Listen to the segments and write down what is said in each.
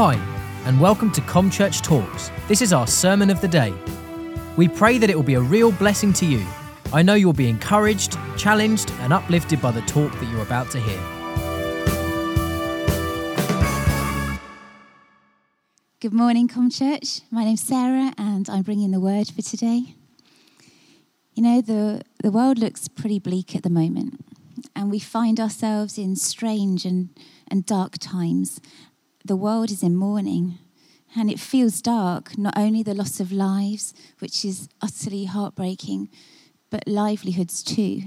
Hi, and welcome to ComChurch Talks. This is our sermon of the day. We pray that it will be a real blessing to you. I know you'll be encouraged, challenged, and uplifted by the talk that you're about to hear. Good morning, ComChurch. My name's Sarah, and I'm bringing the word for today. You know, the, the world looks pretty bleak at the moment, and we find ourselves in strange and, and dark times. The world is in mourning, and it feels dark, not only the loss of lives, which is utterly heartbreaking, but livelihoods too.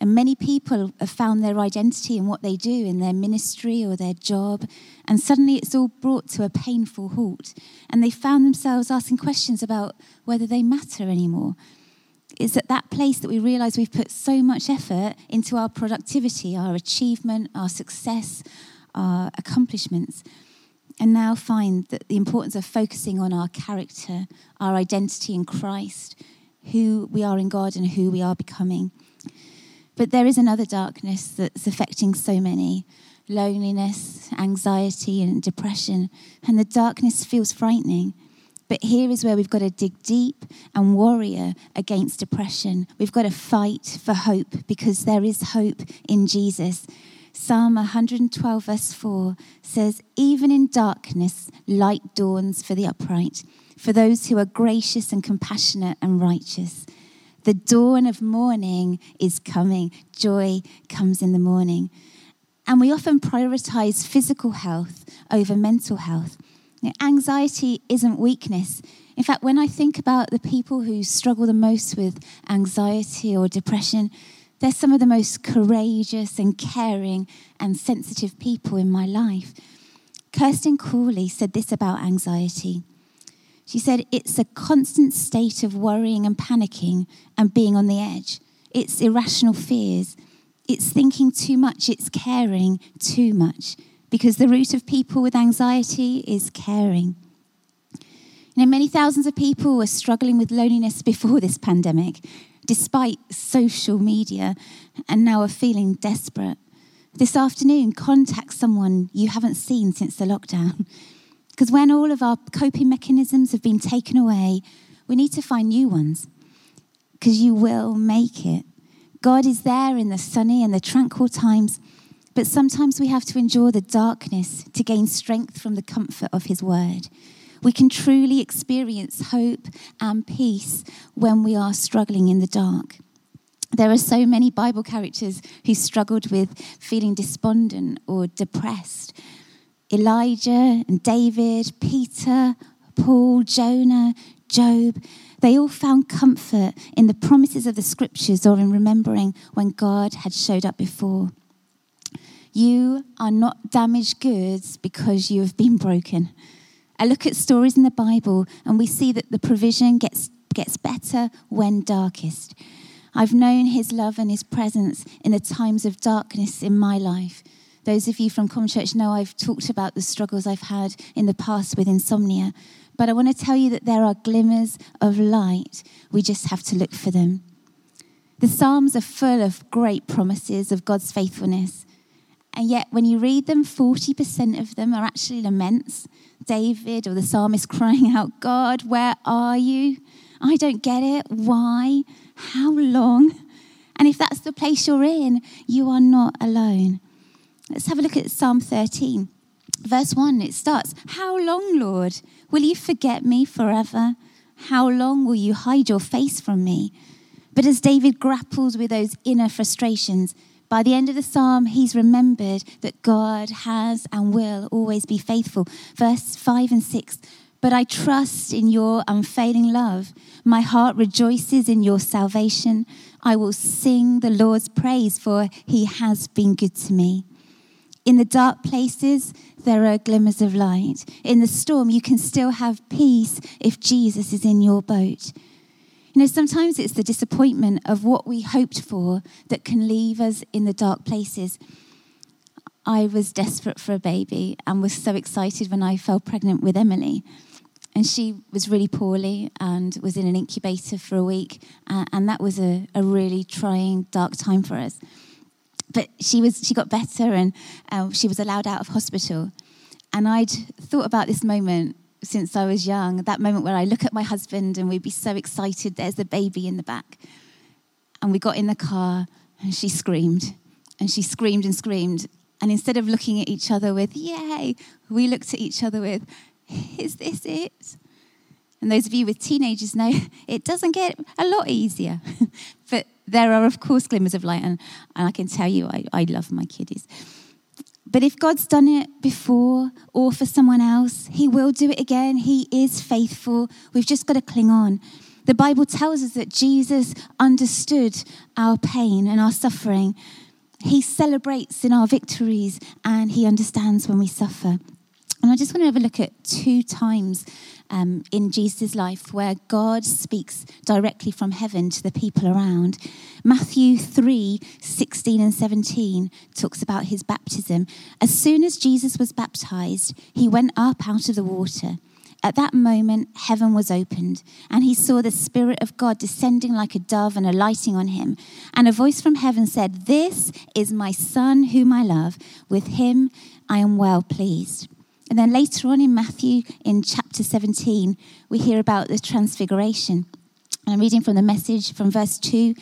And many people have found their identity in what they do in their ministry or their job, and suddenly it's all brought to a painful halt. And they found themselves asking questions about whether they matter anymore. It's at that place that we realize we've put so much effort into our productivity, our achievement, our success, our accomplishments, and now find that the importance of focusing on our character, our identity in Christ, who we are in God, and who we are becoming. But there is another darkness that's affecting so many loneliness, anxiety, and depression. And the darkness feels frightening. But here is where we've got to dig deep and warrior against depression. We've got to fight for hope because there is hope in Jesus. Psalm 112, verse 4 says, Even in darkness, light dawns for the upright, for those who are gracious and compassionate and righteous. The dawn of morning is coming. Joy comes in the morning. And we often prioritize physical health over mental health. Anxiety isn't weakness. In fact, when I think about the people who struggle the most with anxiety or depression, they're some of the most courageous and caring and sensitive people in my life. Kirsten Cooley said this about anxiety. She said, It's a constant state of worrying and panicking and being on the edge. It's irrational fears. It's thinking too much. It's caring too much. Because the root of people with anxiety is caring. You know, many thousands of people were struggling with loneliness before this pandemic, despite social media, and now are feeling desperate. This afternoon, contact someone you haven't seen since the lockdown. Because when all of our coping mechanisms have been taken away, we need to find new ones. Because you will make it. God is there in the sunny and the tranquil times, but sometimes we have to endure the darkness to gain strength from the comfort of His word. We can truly experience hope and peace when we are struggling in the dark. There are so many Bible characters who struggled with feeling despondent or depressed. Elijah and David, Peter, Paul, Jonah, Job, they all found comfort in the promises of the scriptures or in remembering when God had showed up before. You are not damaged goods because you have been broken. I look at stories in the Bible and we see that the provision gets, gets better when darkest. I've known his love and his presence in the times of darkness in my life. Those of you from ComChurch know I've talked about the struggles I've had in the past with insomnia. But I want to tell you that there are glimmers of light. We just have to look for them. The Psalms are full of great promises of God's faithfulness. And yet, when you read them, 40% of them are actually laments. David or the psalmist crying out, God, where are you? I don't get it. Why? How long? And if that's the place you're in, you are not alone. Let's have a look at Psalm 13. Verse 1, it starts How long, Lord, will you forget me forever? How long will you hide your face from me? But as David grapples with those inner frustrations, by the end of the psalm, he's remembered that God has and will always be faithful. Verse 5 and 6 But I trust in your unfailing love. My heart rejoices in your salvation. I will sing the Lord's praise, for he has been good to me. In the dark places, there are glimmers of light. In the storm, you can still have peace if Jesus is in your boat. You know, sometimes it's the disappointment of what we hoped for that can leave us in the dark places. I was desperate for a baby and was so excited when I fell pregnant with Emily. And she was really poorly and was in an incubator for a week. and that was a, a really trying, dark time for us but she was she got better and uh, she was allowed out of hospital And I'd thought about this moment since I was young, that moment where I look at my husband and we'd be so excited, there's a baby in the back. And we got in the car and she screamed and she screamed and screamed. And instead of looking at each other with, yay, we looked at each other with, is this it? And those of you with teenagers know it doesn't get a lot easier. but there are, of course, glimmers of light. And, and I can tell you, I, I love my kiddies. But if God's done it before or for someone else, He will do it again. He is faithful. We've just got to cling on. The Bible tells us that Jesus understood our pain and our suffering. He celebrates in our victories and he understands when we suffer. And I just want to have a look at two times um, in Jesus' life where God speaks directly from heaven to the people around. Matthew 3 16 and 17 talks about his baptism. As soon as Jesus was baptized, he went up out of the water. At that moment, heaven was opened, and he saw the Spirit of God descending like a dove and alighting on him. And a voice from heaven said, This is my Son, whom I love. With him I am well pleased. And then later on in Matthew, in chapter 17, we hear about the transfiguration. And I'm reading from the message from verse 2.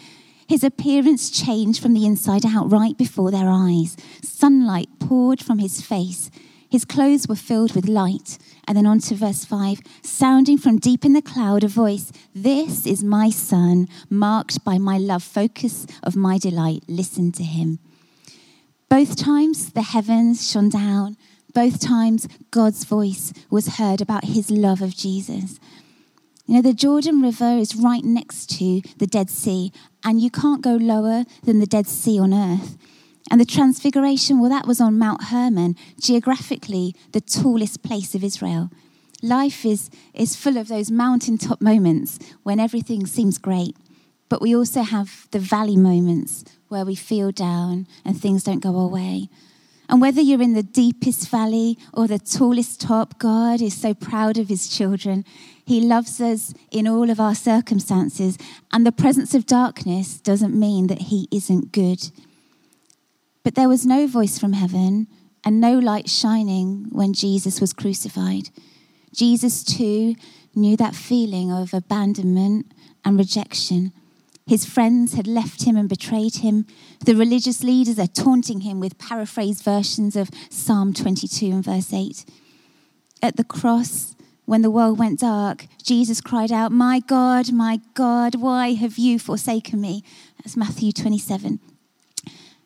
His appearance changed from the inside out, right before their eyes. Sunlight poured from his face. His clothes were filled with light. And then on to verse 5 sounding from deep in the cloud a voice, This is my son, marked by my love, focus of my delight. Listen to him. Both times the heavens shone down, both times God's voice was heard about his love of Jesus. You know, the Jordan River is right next to the Dead Sea, and you can't go lower than the Dead Sea on earth. And the Transfiguration, well, that was on Mount Hermon, geographically the tallest place of Israel. Life is, is full of those mountaintop moments when everything seems great. But we also have the valley moments where we feel down and things don't go our way. And whether you're in the deepest valley or the tallest top, God is so proud of his children. He loves us in all of our circumstances. And the presence of darkness doesn't mean that he isn't good. But there was no voice from heaven and no light shining when Jesus was crucified. Jesus, too, knew that feeling of abandonment and rejection. His friends had left him and betrayed him. The religious leaders are taunting him with paraphrased versions of Psalm 22 and verse 8. At the cross, when the world went dark, Jesus cried out, My God, my God, why have you forsaken me? That's Matthew 27.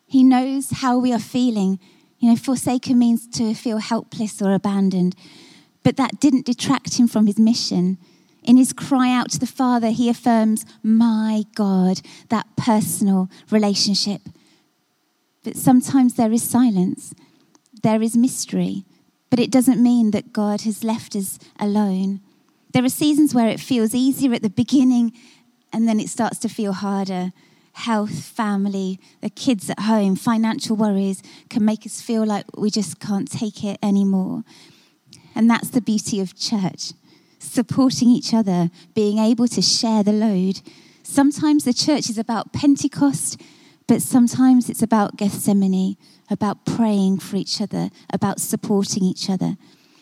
He knows how we are feeling. You know, forsaken means to feel helpless or abandoned. But that didn't detract him from his mission. In his cry out to the Father, he affirms, My God, that personal relationship. But sometimes there is silence, there is mystery, but it doesn't mean that God has left us alone. There are seasons where it feels easier at the beginning and then it starts to feel harder health, family, the kids at home, financial worries can make us feel like we just can't take it anymore. And that's the beauty of church supporting each other, being able to share the load. Sometimes the church is about Pentecost, but sometimes it's about Gethsemane, about praying for each other, about supporting each other.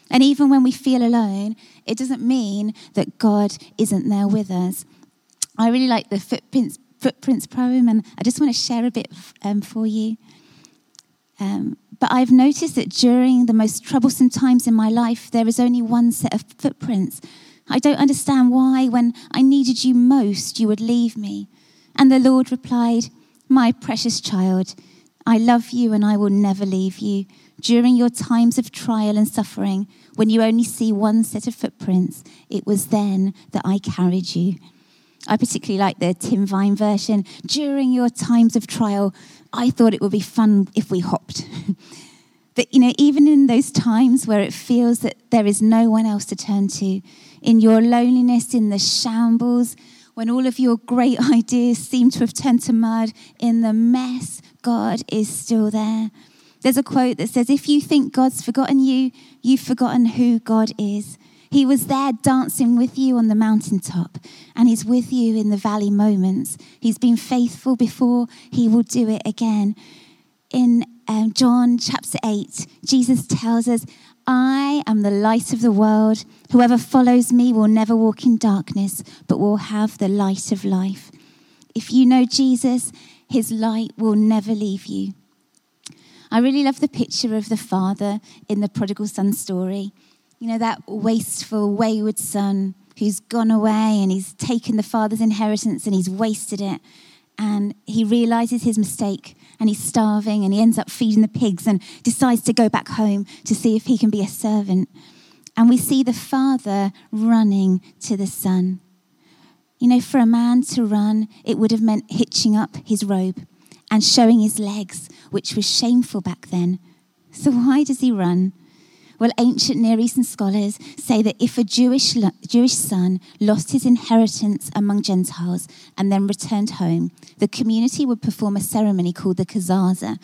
And even when we feel alone, it doesn't mean that God isn't there with us. I really like the footprints footprints poem, and I just want to share a bit um, for you. Um, but I've noticed that during the most troublesome times in my life, there is only one set of footprints. I don't understand why, when I needed you most, you would leave me. And the Lord replied, My precious child, I love you and I will never leave you. During your times of trial and suffering, when you only see one set of footprints, it was then that I carried you. I particularly like the Tim Vine version. During your times of trial, I thought it would be fun if we hopped. but, you know, even in those times where it feels that there is no one else to turn to, in your loneliness, in the shambles, when all of your great ideas seem to have turned to mud, in the mess, God is still there. There's a quote that says, If you think God's forgotten you, you've forgotten who God is. He was there dancing with you on the mountaintop, and He's with you in the valley moments. He's been faithful before, He will do it again. In um, John chapter 8, Jesus tells us, I am the light of the world. Whoever follows me will never walk in darkness, but will have the light of life. If you know Jesus, his light will never leave you. I really love the picture of the father in the prodigal son story. You know, that wasteful, wayward son who's gone away and he's taken the father's inheritance and he's wasted it. And he realizes his mistake and he's starving and he ends up feeding the pigs and decides to go back home to see if he can be a servant. And we see the father running to the son. You know, for a man to run, it would have meant hitching up his robe and showing his legs, which was shameful back then. So why does he run? Well, ancient Near Eastern scholars say that if a Jewish, Jewish son lost his inheritance among Gentiles and then returned home, the community would perform a ceremony called the kezazah.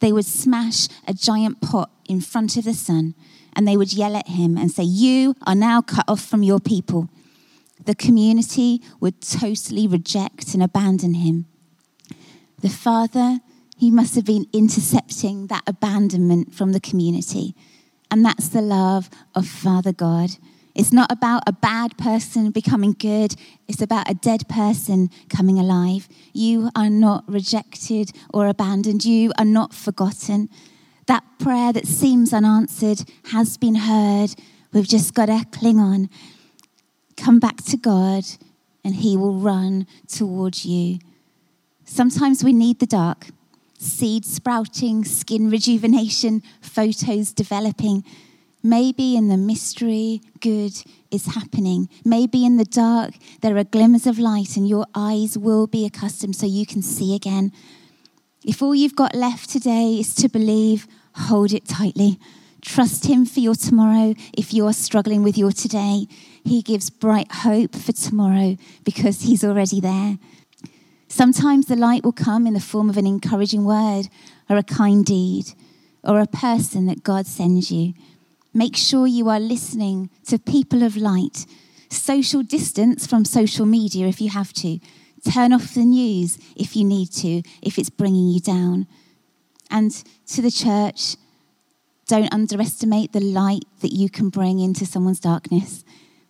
They would smash a giant pot in front of the son and they would yell at him and say, You are now cut off from your people. The community would totally reject and abandon him. The father, he must have been intercepting that abandonment from the community. And that's the love of Father God. It's not about a bad person becoming good, it's about a dead person coming alive. You are not rejected or abandoned, you are not forgotten. That prayer that seems unanswered has been heard. We've just got to cling on. Come back to God, and He will run towards you. Sometimes we need the dark seed sprouting, skin rejuvenation, photos developing. Maybe in the mystery, good is happening. Maybe in the dark, there are glimmers of light and your eyes will be accustomed so you can see again. If all you've got left today is to believe, hold it tightly. Trust Him for your tomorrow if you are struggling with your today. He gives bright hope for tomorrow because He's already there. Sometimes the light will come in the form of an encouraging word or a kind deed or a person that God sends you. Make sure you are listening to people of light. Social distance from social media if you have to. Turn off the news if you need to, if it's bringing you down. And to the church, don't underestimate the light that you can bring into someone's darkness.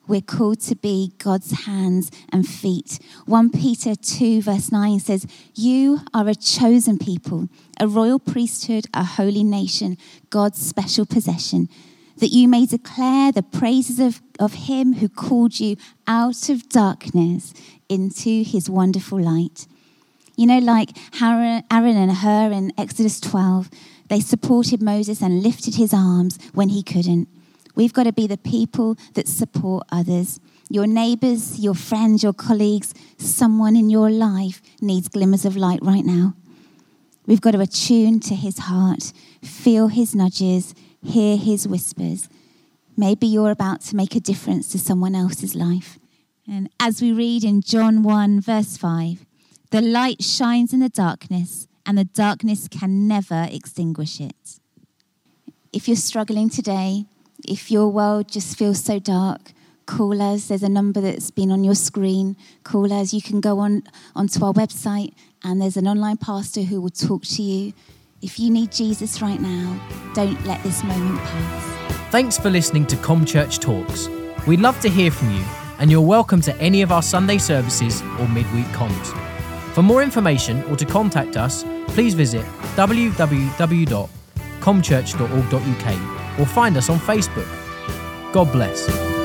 We're called to be God's hands and feet. 1 Peter 2, verse 9 says, You are a chosen people, a royal priesthood, a holy nation, God's special possession, that you may declare the praises of, of Him who called you out of darkness into His wonderful light. You know, like Aaron and Hur in Exodus 12, they supported Moses and lifted his arms when he couldn't. We've got to be the people that support others. Your neighbors, your friends, your colleagues, someone in your life needs glimmers of light right now. We've got to attune to his heart, feel his nudges, hear his whispers. Maybe you're about to make a difference to someone else's life. And as we read in John 1, verse 5, the light shines in the darkness, and the darkness can never extinguish it. If you're struggling today, if your world just feels so dark, call us. There's a number that's been on your screen. Call us. You can go on onto our website, and there's an online pastor who will talk to you. If you need Jesus right now, don't let this moment pass. Thanks for listening to Com Church Talks. We'd love to hear from you, and you're welcome to any of our Sunday services or midweek comms. For more information or to contact us, please visit www.comchurch.org.uk or find us on Facebook. God bless.